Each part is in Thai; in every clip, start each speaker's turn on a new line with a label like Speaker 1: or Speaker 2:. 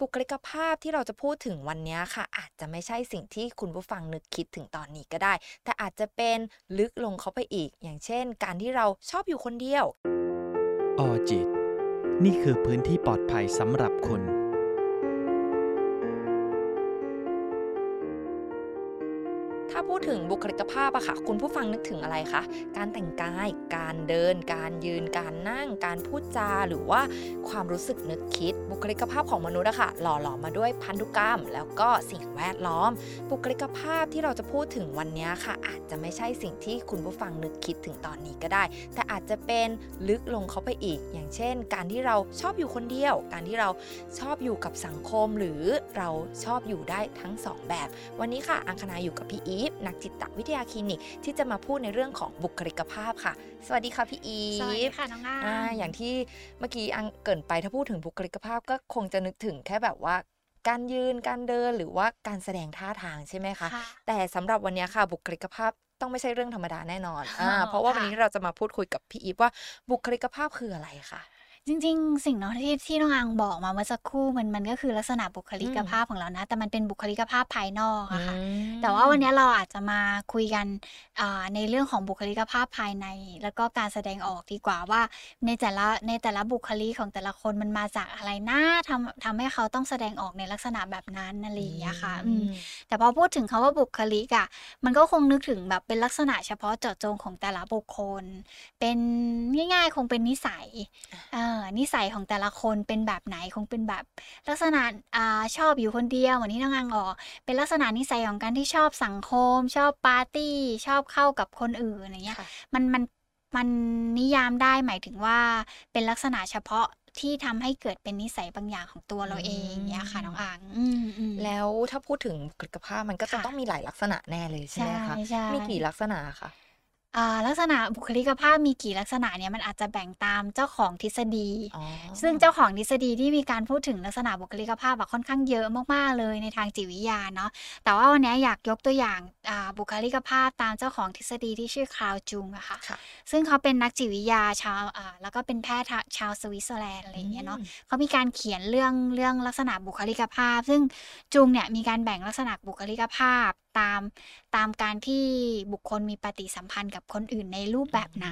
Speaker 1: บุคลิกภาพที่เราจะพูดถึงวันนี้ค่ะ อาจจะไม่ใช่สิ่งที่คุณผู้ฟังนึกคิดถึงตอนนี้ก็ได้ แต่อาจจะเป็นลึกลงเข้าไปอีก อย่างเช่น การที่เราชอบอยู่คนเดียว
Speaker 2: ออจิต นี่คือพื้นที่ปลอดภัยสำหรับคุณ
Speaker 1: ถ้าพูดถึงบุคลิกภาพอะค่ะ คุณผู้ฟังนึกถึงอะไรคะ การแต่งกาย การเดิน การยืน การนั่ง การพูดจา หรือว่าความรู้สึกนึกคิด บุคลิกภาพของมนุษย์อะค่ะหล่อหลอมมาด้วยพันธุกรรม แล้วก็สิ่งแวดล้อม บุคลิกภาพที่เราจะพูดถึงวันนี้ค่ะ อาจจะไม่ใช่สิ่งที่คุณผู้ฟังนึกคิดถึงตอนนี้ก็ได้ แต่อาจจะเป็นลึกลงเข้าไปอีก อย่างเช่น การที่เราชอบอยู่คนเดียว การที่เราชอบอยู่กับสังคมหรือเราชอบอยู่ได้ทั้งสองแบบ วันนี้ค่ะ อังคณาอยู่กับพี่อีฟนักจิตวิทยาคลินิกที่จะมาพูดในเรื่องของบุคลิกภาพค่ะ สวัสดีค่ะพี่อีฟ
Speaker 3: สวัสดีค่ะน้องอา
Speaker 1: อ่าอย่างที่เมื่อกี้อังเกรินไปถ้าพูดถึงบุคลิกภาพก็คงจะนึกถึงแค่แบบว่า การยืนการเดินหรือว่าการแสดงท่าทางใช่ไหมคะ
Speaker 3: ค่ะ
Speaker 1: แต่สำหรับวันนี้ค่ะบุคลิกภาพต้องไม่ใช่เรื่องธรรมดาแน่นอนอ่า
Speaker 3: อ๋อ
Speaker 1: เพราะว่าวัน
Speaker 3: ค่ะ
Speaker 1: นี้เราจะมาพูดคุยกับพี่อีฟว่าบุคลิกภาพคืออะไรคะ
Speaker 3: จริง ๆ สิ่งเนาะที่ที่น้องอังบอกมาเมื่อสักครู่มันมันก็คือลักษณะบุคลิกภาพของเรานะ แต่มันเป็นบุคลิกภาพภายนอกอะค่ะแต่ว่าวันนี้เราอาจจะมาคุยกันอ่าในเรื่องของบุคลิกภาพภายใน แล้วก็การแสดงออกดีกว่าว่า ในแต่ละในแต่ละบุคลิกของแต่ละคนมันมาจากอะไรนะทำทำให้เขาต้องแสดงออกในลักษณะแบบนั้นอะไรอย่างเงี้ยค่ะอืมแต่พอพูดถึงคำว่าบุคลิกอะมันก็คงนึกถึงแบบเป็นลักษณะเฉพาะเจาะจงของแต่ละบุคคล เป็นง่าย ๆ คงเป็นนิสัยเอ่อนิสัยของแต่ละคนเป็นแบบไหนคงเป็นแบบลักษณะอ่าชอบอยู่คนเดียวเหมือนที่น้องอังออก เป็นลักษณะนิสัยของการที่ชอบสังคม ชอบปาร์ตี้ ชอบเข้ากับคนอื่นอะไรเงี้ย
Speaker 1: ค่ะ
Speaker 3: มันมันมันนิยามได้หมายถึงว่าเป็นลักษณะเฉพาะที่ทำให้เกิดเป็นนิสัยบางอย่างของตัวเราเองเนี่ยค่ะน้องอังอืมอืม
Speaker 1: แล้วถ้าพูดถึงบุคลิกภาพมันก็จะ
Speaker 3: ค่ะ
Speaker 1: ต้องมีหลายลักษณะแน่เลยใช่ไหมคะ
Speaker 3: ใช่
Speaker 1: มีกี่ลักษณะคะ
Speaker 3: อ่าลักษณะบุคลิกภาพมีกี่ลักษณะเนี่ยมันอาจจะแบ่งตามเจ้าของทฤษฎี
Speaker 1: อ๋อ
Speaker 3: ซึ่งเจ้าของทฤษฎีที่มีการพูดถึงลักษณะบุคลิกภาพอะค่อนข้างเยอะมากๆเลยในทางจิตวิทยาเนาะแต่ว่าวันนี้อยากยกตัวอย่างอ่าบุคลิกภาพตามเจ้าของทฤษฎีที่ชื่อคลาวจุงอะค่ะ
Speaker 1: ค่ะ
Speaker 3: ซึ่งเขาเป็นนักจิตวิทยาชาวอ่าแล้วก็เป็นแพทย์ชาวสวิตเซอร์แลนด์อะไรอย่างเงี้ยเนาะเขามีการเขียนเรื่องเรื่องลักษณะบุคลิกภาพ ซึ่งจุงเนี่ยมีการแบ่งลักษณะบุคลิกภาพ ตาม ตามการที่บุคคลมีปฏิสัมพันธ์กับคนอื่นในรูปแบบไหน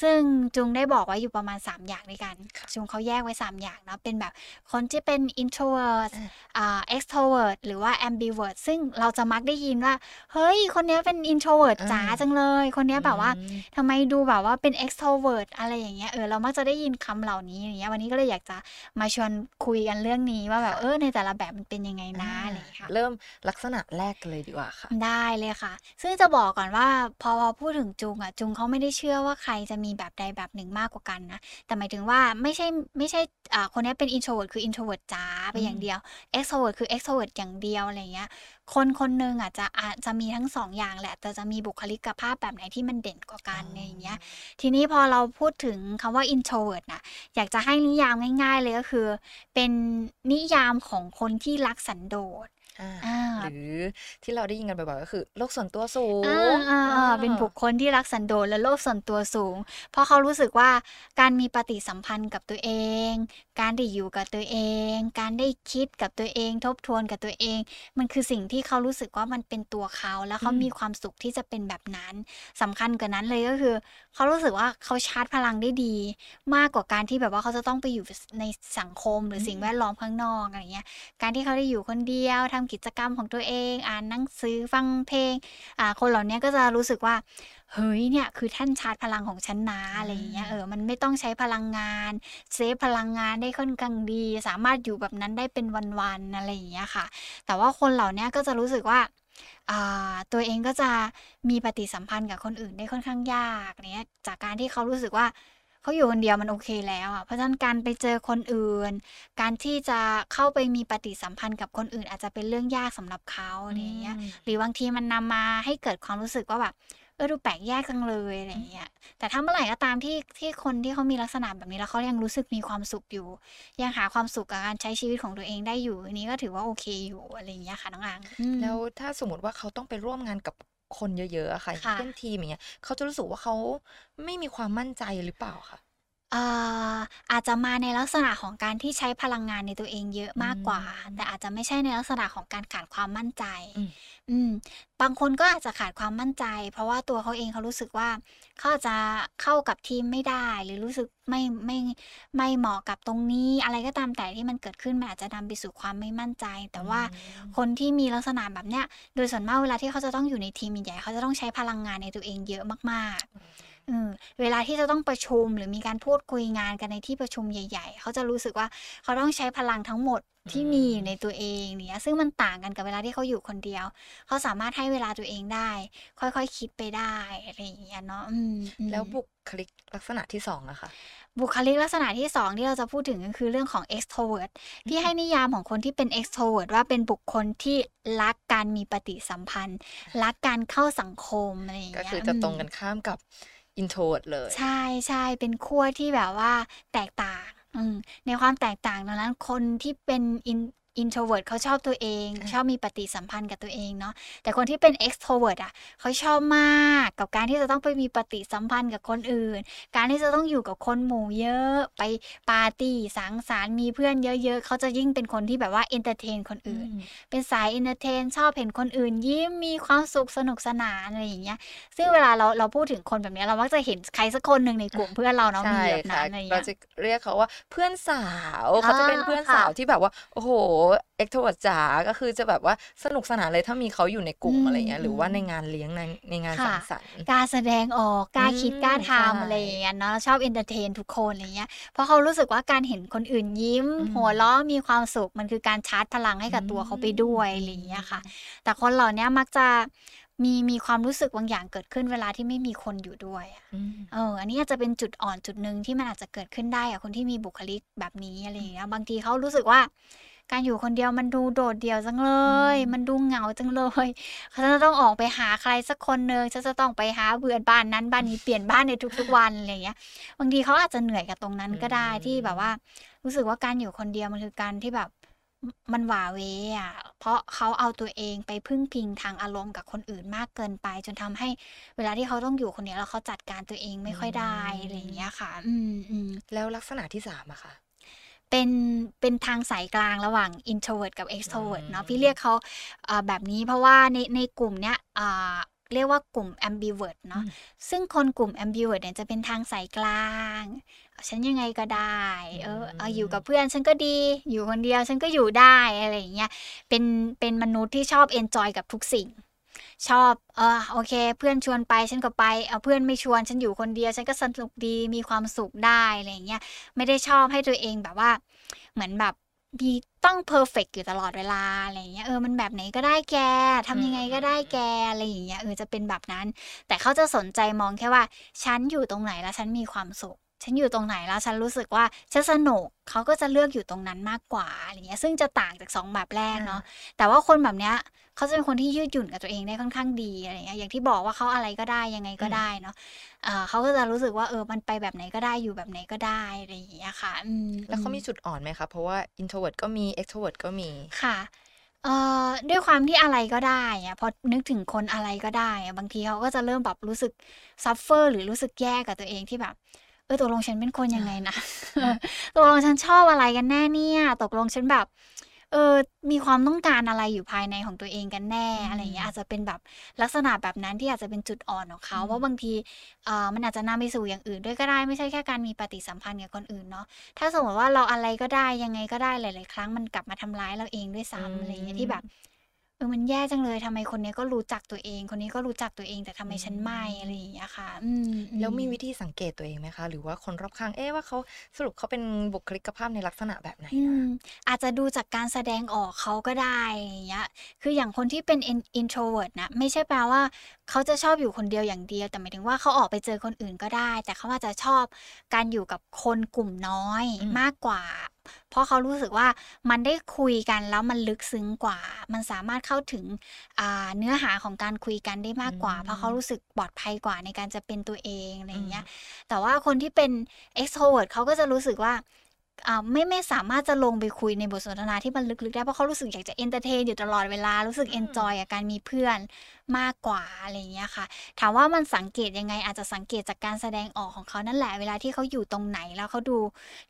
Speaker 3: ซึ่งจุงได้บอกไว้อยู่ประมาณ 3 อย่างด้วยกัน
Speaker 1: ค่ะ
Speaker 3: จุงเขาแยกไว้ 3 อย่างเนาะเป็นแบบคนที่เป็น introvert
Speaker 1: อ่า
Speaker 3: อ่า extrovert หรือว่า ambivert ซึ่งเราจะมักได้ยินว่า เฮ้ย คนเนี้ยเป็น introvert จ๋า
Speaker 1: อ่า
Speaker 3: จังเลย คนเนี้ยแบบว่า
Speaker 1: อืม
Speaker 3: ทำไมดูแบบว่าเป็น extrovert อะไรอย่างเงี้ยเออเรามักจะได้ยินคำเหล่านี้อย่างเงี้ยวันนี้ก็เลยอยากจะมาชวนคุยกันเรื่องนี้ว่าแบบเออในแต่ละแบบมันเป็นยังไงนะอะไรอย่างเงี้ยค่ะ
Speaker 1: เริ่มลักษณะแรกกันเลยดีกว่าค่ะ
Speaker 3: ได้เลยค่ะ ซึ่งจะบอกก่อนว่าพอพอพูดถึงจุงอะจุงเขาไม่ได้เชื่อว่าใครจะมีแบบใดแบบหนึ่งมากกว่ากันนะแต่หมายถึงว่าไม่ใช่ไม่ใช่อ่าคนนี้เป็น introvert คือ introvert จ๋าไปอย่างเดียว extrovert คือ extrovert อย่างเดียวอะไรเงี้ยคนคนหนึ่งอะจะอาจจะมีทั้งสองอย่างแหละ แต่จะมีบุคลิกภาพแบบไหนที่มันเด่นกว่ากันอะไรอย่างเงี้ย ทีนี้พอเราพูดถึงคำว่า introvert นะอยากจะให้นิยามง่าย ๆ เลยก็คือ เป็นนิยามของคนที่รักสันโดษ
Speaker 1: อ่า
Speaker 3: อ่า
Speaker 1: หรือที่เราได้ยินกันบ่อยๆก็คือโลกส่วนตัวสูง
Speaker 3: อ่าอ่าอ่าเป็นบุคคลที่รักสันโดษและโลกส่วนตัวสูง เพราะเขารู้สึกว่าการมีปฏิสัมพันธ์กับตัวเอง การได้อยู่กับตัวเอง การได้คิดกับตัวเอง ทบทวนกับตัวเอง มันคือสิ่งที่เขารู้สึกว่ามันเป็นตัวเขา แล้วเขา
Speaker 1: อืม
Speaker 3: มีความสุขที่จะเป็นแบบนั้นสำคัญกว่านั้นเลยก็คือ เขารู้สึกว่าเขาชาร์จพลังได้ดี มากกว่าการที่แบบว่าเขาจะต้องไปอยู่ในสังคมหรือสิ่งแวดล้อมข้างนอกอะไรเงี้ย การที่เขาได้อยู่คนเดียวทำกิจกรรมของตัวเอง อ่านหนังสือฟังเพลง อ่า คนเหล่านี้ก็จะรู้สึกว่า เฮ้ยเนี่ยคือท่านชาร์จพลังของฉันนะอะไรอย่างเงี้ยเออมันไม่ต้องใช้พลังงานเซฟพลังงานได้ค่อนข้างดี สามารถอยู่แบบนั้นได้เป็นวันๆอะไรอย่างเงี้ยค่ะ แต่ว่าคนเหล่านี้ก็จะรู้สึกว่าอ่าตัวเองก็จะมีปฏิสัมพันธ์กับคนอื่นได้ค่อนข้างยากเนี้ยจากการที่เขารู้สึกว่า เขาอยู่คนเดียวมันโอเคแล้วอะเพราะฉะนั้นการไปเจอคนอื่น การที่จะเข้าไปมีปฏิสัมพันธ์กับคนอื่น อาจจะเป็นเรื่องยากสำหรับเขาอะไรอย่างเงี้ยหรือบางทีมันนำมาให้เกิดความรู้สึกว่าแบบเออดูแปลกแยกจังเลยอะไรอย่างเงี้ย แต่ถ้าเมื่อไหร่ก็ตามที่ที่คนที่เขามีลักษณะแบบนี้แล้วเขายังรู้สึกมีความสุขอยู่ ยังหาความสุขกับการใช้ชีวิตของตัวเองได้อยู่ อันนี้ก็ถือว่าโอเคอยู่อะไรอย่างเงี้ยค่ะน้องอังอืม
Speaker 1: แล้วถ้าสมมติว่าเขาต้องไปร่วมงานกับ คนเยอะๆอะค่ะอย่าง
Speaker 3: ค่ะ
Speaker 1: เช่นทีมอย่างเงี้ยเขาจะรู้สึกว่าเขาไม่มีความมั่นใจหรือเปล่าคะ
Speaker 3: ออ่าอาจจะมาในลักษณะของการที่ใช้พลังงานในตัวเองเยอะมากกว่า
Speaker 1: อืม
Speaker 3: แต่อาจจะไม่ใช่ในลักษณะของการขาดความมั่นใจ
Speaker 1: อืม
Speaker 3: อืมบางคนก็อาจจะขาดความมั่นใจ เพราะว่าตัวเขาเองเขารู้สึกว่าเขาอาจจะเข้ากับทีมไม่ได้ หรือรู้สึกไม่ไม่ไม่เหมาะกับตรงนี้ อะไรก็ตามแต่ที่มันเกิดขึ้นมันอาจจะนำไปสู่ความไม่มั่นใจ แต่ว่าคนที่มีลักษณะแบบเนี้ย โดยส่วนมากเวลาที่เขาจะต้องอยู่ในทีมใหญ่ๆเขาจะต้องใช้พลังงานในตัวเองเยอะมาก ๆ เออเวลาที่จะต้องประชุมหรือมีการพูดคุยงานกันในที่ประชุมใหญ่ ๆ เขาจะรู้สึกว่าเขาต้องใช้พลังทั้งหมดที่มีอยู่ในตัวเองเนี่ยซึ่งมันต่างกันกับเวลาที่เขาอยู่คนเดียว เขาสามารถให้เวลาตัวเองได้ ค่อยๆคิดไปได้อะไรอย่างเงี้ยเนาะอืมอืม
Speaker 1: แล้วบุคลิกลักษณะที่สองนะคะ
Speaker 3: บุคลิกลักษณะที่สองที่เราจะพูดถึงก็คือเรื่องของ extrovert พี่ให้นิยามของคนที่เป็น extrovert ว่าเป็นบุคคลที่รักการมีปฏิสัมพันธ์ รักการเข้าสังคมอะไรอย่าง
Speaker 1: ก็
Speaker 3: เงี้ย
Speaker 1: คือจะตรง
Speaker 3: ม
Speaker 1: กันข้ามกับ อินโทรดเลย
Speaker 3: ใช่ใช่เป็นขั้วที่แบบว่าแตกต่างในความแตกต่างดังนั้นคนที่เป็น in introvert เขาชอบตัวเอง
Speaker 1: อะ
Speaker 3: ชอบมีปฏิสัมพันธ์กับตัวเองเนาะแต่คนที่เป็น extrovert อะเขาชอบมากกับการที่จะต้องไปมีปฏิสัมพันธ์กับคนอื่น การที่จะต้องอยู่กับคนหมู่เยอะไปปาร์ตี้สังสรรค์มีเพื่อนเยอะๆเขาจะยิ่งเป็นคนที่แบบว่า entertain คนอื่น เป็นสาย entertain ชอบเห็นคนอื่น ยิ้มมีความสุขสนุกสนานอะไรอย่างเงี้ยซึ่งเวลาเราเราพูดถึงคนแบบเนี้ยเรามักจะเห็นใครสักคนหนึ่งในกลุ่มเพื่อนเราเนาะมี
Speaker 1: ใช่
Speaker 3: แบบ
Speaker 1: ค่ะ
Speaker 3: นั้นอะไรอย่าง
Speaker 1: เรา
Speaker 3: เงี้ย
Speaker 1: จะเรียกเขาว่าเพื่อนสาวเขาจะเป็นเพื่อน
Speaker 3: ค่ะ
Speaker 1: สาวที่แบบว่าโอ้โหเอ็กโทรดจ๋าก็คือจะแบบว่าสนุกสนานเลยถ้ามีเขาอยู่ในกลุ่ม
Speaker 3: อืม
Speaker 1: อะไรเงี้ยหรือว่า
Speaker 3: อืม
Speaker 1: ในงานเลี้ยงในในงาน
Speaker 3: ค่ะ
Speaker 1: สังสรรค์
Speaker 3: กล้าแสดงออกกล้าคิด
Speaker 1: อืม
Speaker 3: กล้า
Speaker 1: ใช่
Speaker 3: ทำอะไรอย่างเงี้ยเนาะชอบเอนเตอร์เทนทุกคนอะไรเงี้ยเพราะเขารู้สึกว่าการเห็นคนอื่นยิ้ม
Speaker 1: อืม
Speaker 3: หัวเราะมีความสุขมันคือการชาร์จพลังให้กับตัวเขาไปด้วยอะไรอย่างเงี้ยค่ะ แต่คนเหล่านี้มักจะมีมีความรู้สึกบางอย่างเกิดขึ้นเวลาที่ไม่มีคนอยู่ด้วยอะ
Speaker 1: อืม
Speaker 3: เออ อันนี้อาจจะเป็นจุดอ่อนจุดหนึ่งที่มันอาจจะเกิดขึ้นได้อะคนที่มีบุคลิกแบบนี้อะไรอย่างเงี้ย บางทีเขารู้สึกว่า การอยู่คนเดียวมันดูโดดเดี่ยวจังเลย
Speaker 1: อืม
Speaker 3: มันดูเหงาจังเลยเขาจะต้องออกไปหาใครสักคนหนึ่งฉันจะต้องไปหาเบื่อนบ้านนั้นบ้านนี้เปลี่ยนบ้านในทุกๆวันอะไรอย่างเงี้ย บางทีเขาอาจจะเหนื่อยกับตรงนั้นก็ได้ที่แบบว่า รู้สึกว่าการอยู่คนเดียวมันคือการที่แบบมมันหวาเหวอะ เพราะเขาเอาตัวเองไปพึ่งพิงทางอารมณ์กับคนอื่นมากเกินไป จนทำให้เวลาที่เขาต้องอยู่คนเดียวแล้วเขาจัดการตัวเองไม่ค่อยได้อะไรอย่างเงี้ยค่ะ อืมอืม
Speaker 1: แล้วลักษณะที่สามอะค่ะ
Speaker 3: เป็นเป็นทางสายกลางระหว่าง introvert กับ extrovert เนาะ
Speaker 1: อืม
Speaker 3: พี่เรียกเขาเอ่อแบบนี้เพราะว่าในในกลุ่มเนี้ยอ่าเรียกว่ากลุ่ม ambivert เนาะ
Speaker 1: อืม
Speaker 3: ซึ่งคนกลุ่ม ambivert เนี่ยจะเป็นทางสายกลาง ฉันยังไงก็ได้ เออเอาอยู่กับเพื่อนฉันก็ดี อยู่คนเดียวฉันก็อยู่ได้อะไรอย่างเงี้ยเป็นเป็นมนุษย์ที่ชอบ enjoy กับทุกสิ่ง ชอบเออโอเค เพื่อนชวนไปฉันก็ไปเอาเพื่อนไม่ชวนฉันอยู่คนเดียว ฉันก็สนุกดีมีความสุขได้อะไรอย่างเงี้ยไม่ได้ชอบให้ตัวเองแบบว่า เหมือนแบบมีต้องเพอร์เฟกอยู่ตลอดเวลาอะไรอย่างเงี้ยเออมันแบบไหนก็ได้แกทำยังไงก็ได้แกอะไรอย่างเงี้ยเออจะเป็นแบบนั้น แต่เขาจะสนใจมองแค่ว่า ฉันอยู่ตรงไหนแล้วฉันมีความสุข ฉันอยู่ตรงไหนแล้วฉันรู้สึกว่าฉันสนุกเขาก็จะเลือกอยู่ตรงนั้นมากกว่าอะไรเงี้ยซึ่งจะต่างจากสองแบบแรกเนาะแต่ว่าคนแบบเนี้ยเขาจะเป็นคนที่ยืดหยุ่นกับตัวเองได้ค่อนข้างดีอะไรเงี้ยอย่างที่บอกว่าเขาอะไรก็ได้ยังไงก็ได้เนาะเอ่อเขาก็จะรู้สึกว่าเออมันไปแบบไหนก็ได้อยู่แบบไหนก็ได้อะไรอย่างเงี้ยค่ะอืม
Speaker 1: แล้วเขา
Speaker 3: อื
Speaker 1: มีจุดอ่อนไหมคะเพราะว่า introvert ก็มี extrovert ก็มี
Speaker 3: ค่ะเอ่อด้วยความที่อะไรก็ได้อะพอนึกถึงคนอะไรก็ได้อะบางทีเขาก็จะเริ่มแบบรู้สึก suffer หรือรู้สึกแย่กับตัวเองที่แบบ เออตกลงฉันเป็นคนยังไงนะตกลงฉันชอบอะไรกันแน่เนี่ยตกลงฉันแบบเออมีความต้องการอะไรอยู่ภายในของตัวเองกันแน่
Speaker 1: อืม
Speaker 3: อะไรอย่างเงี้ยอาจจะเป็นแบบลักษณะแบบนั้นที่อาจจะเป็นจุดอ่อนของเขา
Speaker 1: อืม
Speaker 3: เพราะบางทีเอ่อมันอาจจะนำไปสู่อย่างอื่นด้วยก็ได้ไม่ใช่แค่การมีปฏิสัมพันธ์กับคนอื่นเนาะถ้าสมมติว่าเราอะไรก็ได้ยังไงก็ได้หลาย ๆ ครั้งมันกลับมาทำร้ายเราเองด้วยซ้ำอะไรอย่างเงี้ยที่แบบ เออมันแย่จังเลยทำไมคนนี้ก็รู้จักตัวเอง คนนี้ก็รู้จักตัวเอง แต่ทำไมฉันไม่อะไรอย่างเงี้ยค่ะอืมอื
Speaker 1: แล้วมีวิธีสังเกตตัวเองไหมคะ หรือว่าคนรอบข้างเอ๊ะว่าเขาสรุปเขาเป็นบุคลิกภาพในลักษณะแบบไหน
Speaker 3: อื
Speaker 1: นะ
Speaker 3: มอาจจะดูจากการแสดงออกเขาก็ได้อย่างเงี้ยคืออย่างคนที่เป็น in- introvert นะไม่ใช่แปลว่าเขาจะชอบอยู่คนเดียวอย่างเดียวแต่หมายถึงว่าเขาออกไปเจอคนอื่นก็ได้ แต่เขาอาจจะชอบการอยู่กับคนกลุ่มน้อย
Speaker 1: อืม
Speaker 3: มากกว่า เพราะเขารู้สึกว่ามันได้คุยกันแล้วมันลึกซึ้งกว่า มันสามารถเข้าถึงอ่าเนื้อหาของการคุยกันได้มากกว่า เพราะเขารู้สึกปลอดภัยกว่าในการจะเป็นตัวเองอะไรอย่างเงี้ยแต่ว่าคนที่เป็น extrovert เขาก็จะรู้สึกว่าอ่า ไม่ไม่สามารถจะลงไปคุยในบทสนทนาที่มันลึกๆได้เพราะเขารู้สึกอยากจะ entertain อยู่ตลอดเวลารู้สึก
Speaker 1: อืม
Speaker 3: เอนจอยกับการมีเพื่อนมากกว่าอะไรอย่างเงี้ยค่ะ ถามว่ามันสังเกตยังไงอาจจะสังเกตจากการแสดงออกของเขานั่นแหละเวลาที่เขาอยู่ตรงไหนแล้วเขาดู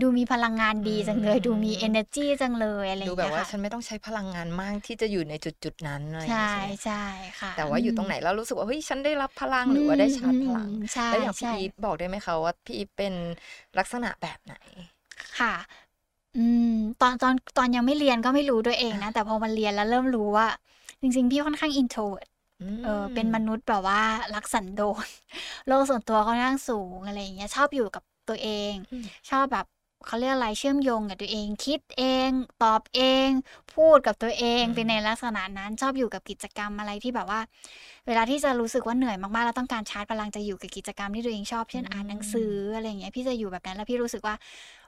Speaker 3: ดูมีพลังงานดีจังเลยดูมี energy จังเลยอะไรอ
Speaker 1: ดู
Speaker 3: ย่าง
Speaker 1: แบ
Speaker 3: เงี้ยค่ะ ดูแบบ
Speaker 1: ว่าฉันไม่ต้องใช้พลังงานมากที่จะอยู่ในจุดจุดๆนั้นอะไรอย่าง
Speaker 3: ใช่
Speaker 1: เงี้ยใช่ไหม
Speaker 3: ใช่ค่ะ
Speaker 1: แต่ว่าอยู่ตรงไหนแล้วรู้สึกว่าเฮ้ยฉันได้รับพลังหรือว่าได้ชาร์จพลัง
Speaker 3: อืมใช่
Speaker 1: แล้วอย่างพี่
Speaker 3: ใช่
Speaker 1: อีฟบอกได้ไหมคะว่าพี่อีฟเป็นลักษณะแบบไหน
Speaker 3: ค่ะ อืม ตอนตอนตอนยังไม่เรียนก็ไม่รู้ด้วยเองนะ แต่พอมาเรียนแล้วเริ่มรู้ว่า จริง ๆ พี่ค่อนข้าง introvert เออเป็นมนุษย์แบบว่ารักสันโดษโลกส่วนตัวค่อนข้างสูงอะไรอย่างเงี้ยชอบอยู่กับตัวเอง
Speaker 1: อืม
Speaker 3: ชอบแบบเขาเรียกอะไรเชื่อมโยงกับตัวเอง คิดเอง ตอบเอง พูดกับตัวเอง
Speaker 1: อืม
Speaker 3: เป็นในลักษณะนั้นชอบอยู่กับกิจกรรมอะไรที่แบบว่า เวลาที่จะรู้สึกว่าเหนื่อยมากๆแล้วต้องการชาร์จพลังจะอยู่กับกิจกรรมที่ตัวเองชอบเช่นอ่านหนังสืออะไรอย่างเงี้ยพี่จะอยู่แบบนั้นแล้วพี่รู้สึกว่า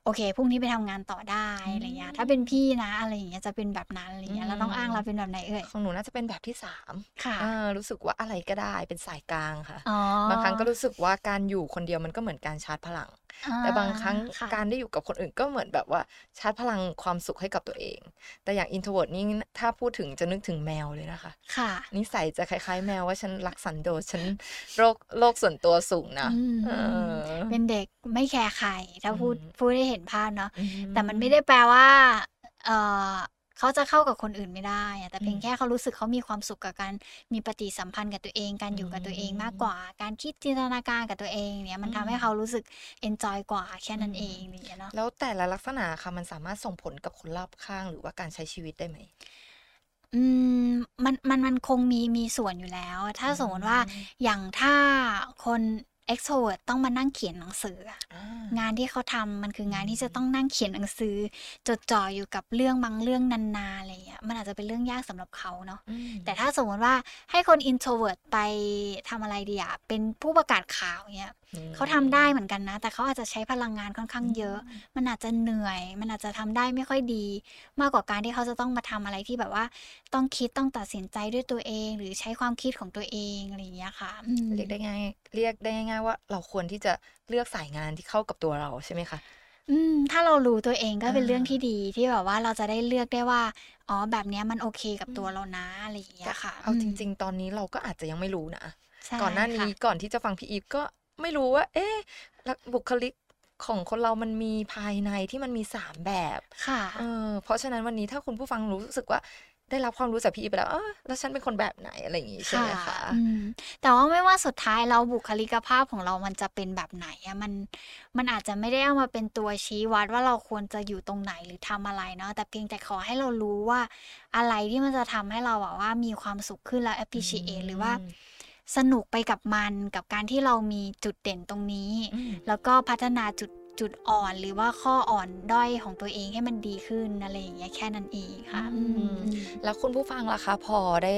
Speaker 3: โอเคพรุ่งนี้ไปทำงานต่อได้อะไรเงี้ยถ้าเป็นพี่นะอะไรอย่างเงี้ยจะเป็นแบบนั้นอะไรเงี้ยแล้วต้องอ้างเราเป็นแบบไหนเอ่ย
Speaker 1: ของหนูน่าจะเป็นแบบที่สาม
Speaker 3: ค่ะ
Speaker 1: อ่ารู้สึกว่าอะไรก็ได้เป็นสายกลางค่ะ
Speaker 3: อ๋อบา
Speaker 1: งครั้งก็รู้สึกว่าการอยู่คนเดียวมันก็เหมือนการชาร์จพลัง แต่บางครั้ง
Speaker 3: ค่ะ
Speaker 1: การได้อยู่กับคนอื่นก็เหมือนแบบว่าชาร์จพลังความสุขให้กับตัวเอง แต่อย่าง introvert นี่ถ้าพูดถึงจะนึกถึงแมวเลยนะคะ
Speaker 3: ค่ะ
Speaker 1: นิสัยจะคล้ายๆ แมวว่าฉันรักสันโดษฉันโรคโลกส่วนตัวสูงนะ
Speaker 3: อืม
Speaker 1: เออ
Speaker 3: เป็นเด็กไม่แคร์ใครถ้าพูด
Speaker 1: อืม
Speaker 3: พูดให้เห็นภาพเนาะ
Speaker 1: อื
Speaker 3: แต่มันไม่ได้แปลว่า เออ เขาจะเข้ากับคนอื่นไม่ได้อะแต่เพียง
Speaker 1: อืม
Speaker 3: แค่เขารู้สึกเขามีความสุขกับการมีปฏิสัมพันธ์กับตัวเอง การอยู่กับตัวเอง
Speaker 1: อืม
Speaker 3: มากกว่า การคิดจินตนาการกับตัวเองเนี่ยมัน
Speaker 1: อืม
Speaker 3: ทำให้เขารู้สึกเอนจอยกว่าแค่นั้น
Speaker 1: อืม
Speaker 3: เองอะไรอย่างเงี้ยเนาะ
Speaker 1: แล้วแต่ละลักษณะค่ะมันสามารถส่งผลกับคนรอบข้างหรือว่าการใช้ชีวิตได้ไหม
Speaker 3: อืมมันมันมันคงมีมีส่วนอยู่แล้ว ถ้าสมมติว่า
Speaker 1: อืม
Speaker 3: อย่างถ้าคน extrovert ต้องมานั่งเขียนหนังสืออะ
Speaker 1: อ่า
Speaker 3: งานที่เขาทำมันคืองานที่จะ
Speaker 1: อืม
Speaker 3: ต้องนั่งเขียนหนังสือ จดจ่ออยู่กับเรื่องบางเรื่องนานๆอะไรอย่างเงี้ยมันอาจจะเป็นเรื่องยากสำหรับเขาเนาะ
Speaker 1: อืม
Speaker 3: แต่ถ้าสมมติว่าให้คน introvert ไปทำอะไรดีอะเป็นผู้ประกาศข่าวเงี้ย
Speaker 1: อืม
Speaker 3: เขาทำได้เหมือนกันนะ แต่เขาอาจจะใช้พลังงานค่อนข้างเยอะ
Speaker 1: อืม
Speaker 3: มันอาจจะเหนื่อย มันอาจจะทำได้ไม่ค่อยดี มากกว่าการที่เขาจะต้องมาทำอะไรที่แบบว่า ต้องคิดต้องตัดสินใจด้วยตัวเอง หรือใช้ความคิดของตัวเองอะไรอย่างเงี้ยค่ะอืม
Speaker 1: เรียกได้ง่ายเรียกได้ง่ายๆว่าเราควรที่จะเลือกสายงานที่เข้ากับตัวเราใช่ไหมคะ
Speaker 3: อืมถ้าเรารู้ตัวเองก็เป็น
Speaker 1: อ่า
Speaker 3: เรื่องที่ดีที่แบบว่าเราจะได้เลือกได้ว่าอ๋อแบบเนี้ยมันโอเคกับ
Speaker 1: อืม
Speaker 3: ตัวเรานะอะไรอย่างเงี้ยค่ะ
Speaker 1: เอาจริง ๆ ตอนนี้เราก็อาจจะยังไม่รู้นะ
Speaker 3: ๆใช่
Speaker 1: ก่อนหน้านี้
Speaker 3: ค่ะ
Speaker 1: ก่อนที่จะฟังพี่อีฟก็ ไม่รู้ว่า เอ๊ะแล้วบุคลิกของคนเรามันมีภายในที่มันมีสามแบบ
Speaker 3: ค่ะ
Speaker 1: เออเพราะฉะนั้นวันนี้ถ้าคุณผู้ฟังรู้สึกว่าได้รับความรู้จากพี่อีฟไปแล้วเออแล้วฉันเป็นคนแบบไหนอะไรอย่างงี้ใช่ไหมคะ
Speaker 3: อืมแต่ว่าไม่ว่าสุดท้ายเราบุคลิกภาพของเรามันจะเป็นแบบไหนอะมันมันอาจจะไม่ได้เอามาเป็นตัวชี้วัดว่าเราควรจะอยู่ตรงไหนหรือทำอะไรเนาะแต่เพียงแต่ขอให้เรารู้ว่าอะไรที่มันจะทำให้เราแบบว่ามีความสุขขึ้นแล้ว appreciate หรือว่า สนุกไปกับมันกับการที่เรามีจุดเด่นตรงนี้
Speaker 1: อืม
Speaker 3: แล้วก็พัฒนาจุดจุดอ่อนหรือว่าข้ออ่อนด้อยของตัวเองให้มันดีขึ้นอะไรอย่างเงี้ยแค่นั้นเองค่ะ
Speaker 1: อืม
Speaker 3: อืม
Speaker 1: แล้วคุณผู้ฟังล่ะคะ พอได้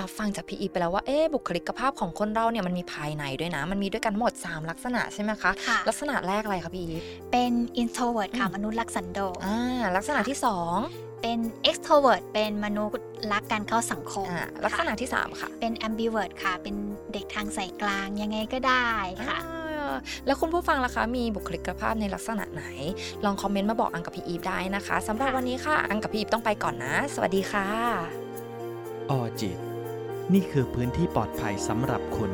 Speaker 1: รับฟังจากพี่อีฟไปแล้วว่าเอ๊ะบุคลิกภาพของคนเราเนี่ยมันมีภายในด้วยนะ มันมีด้วยกันทั้งหมด 3 ลักษณะใช่ไหมคะ
Speaker 3: ค่ะ
Speaker 1: ลักษณะแรกอะไรคะพี่อีฟ
Speaker 3: เป็น introvert ค่ะ
Speaker 1: อืม
Speaker 3: มนุษย์รักสันโดษ
Speaker 1: อ่าลักษณะที่สอง
Speaker 3: เป็น extrovert เป็นมนุษย์รักการเข้าสังคม
Speaker 1: อ่าลักษณะ
Speaker 3: ค่ะ
Speaker 1: ที่สามค่ะ
Speaker 3: เป็น ambivert ค่ะ เป็นเด็กทางสายกลางยังไงก็ได้ค่ะ
Speaker 1: อ่าแล้วคุณผู้ฟังล่ะคะ มีบุคลิกภาพในลักษณะไหน ลองคอมเมนต์มาบอกอังกับพี่อีฟได้นะคะสำหรับ
Speaker 3: ค่ะ
Speaker 1: วันนี้ค่ะ อังกับพี่อีฟต้องไปก่อนนะ สวัสดีค่ะ
Speaker 2: ออจิต นี่คือพื้นที่ปลอดภัยสำหรับคุณ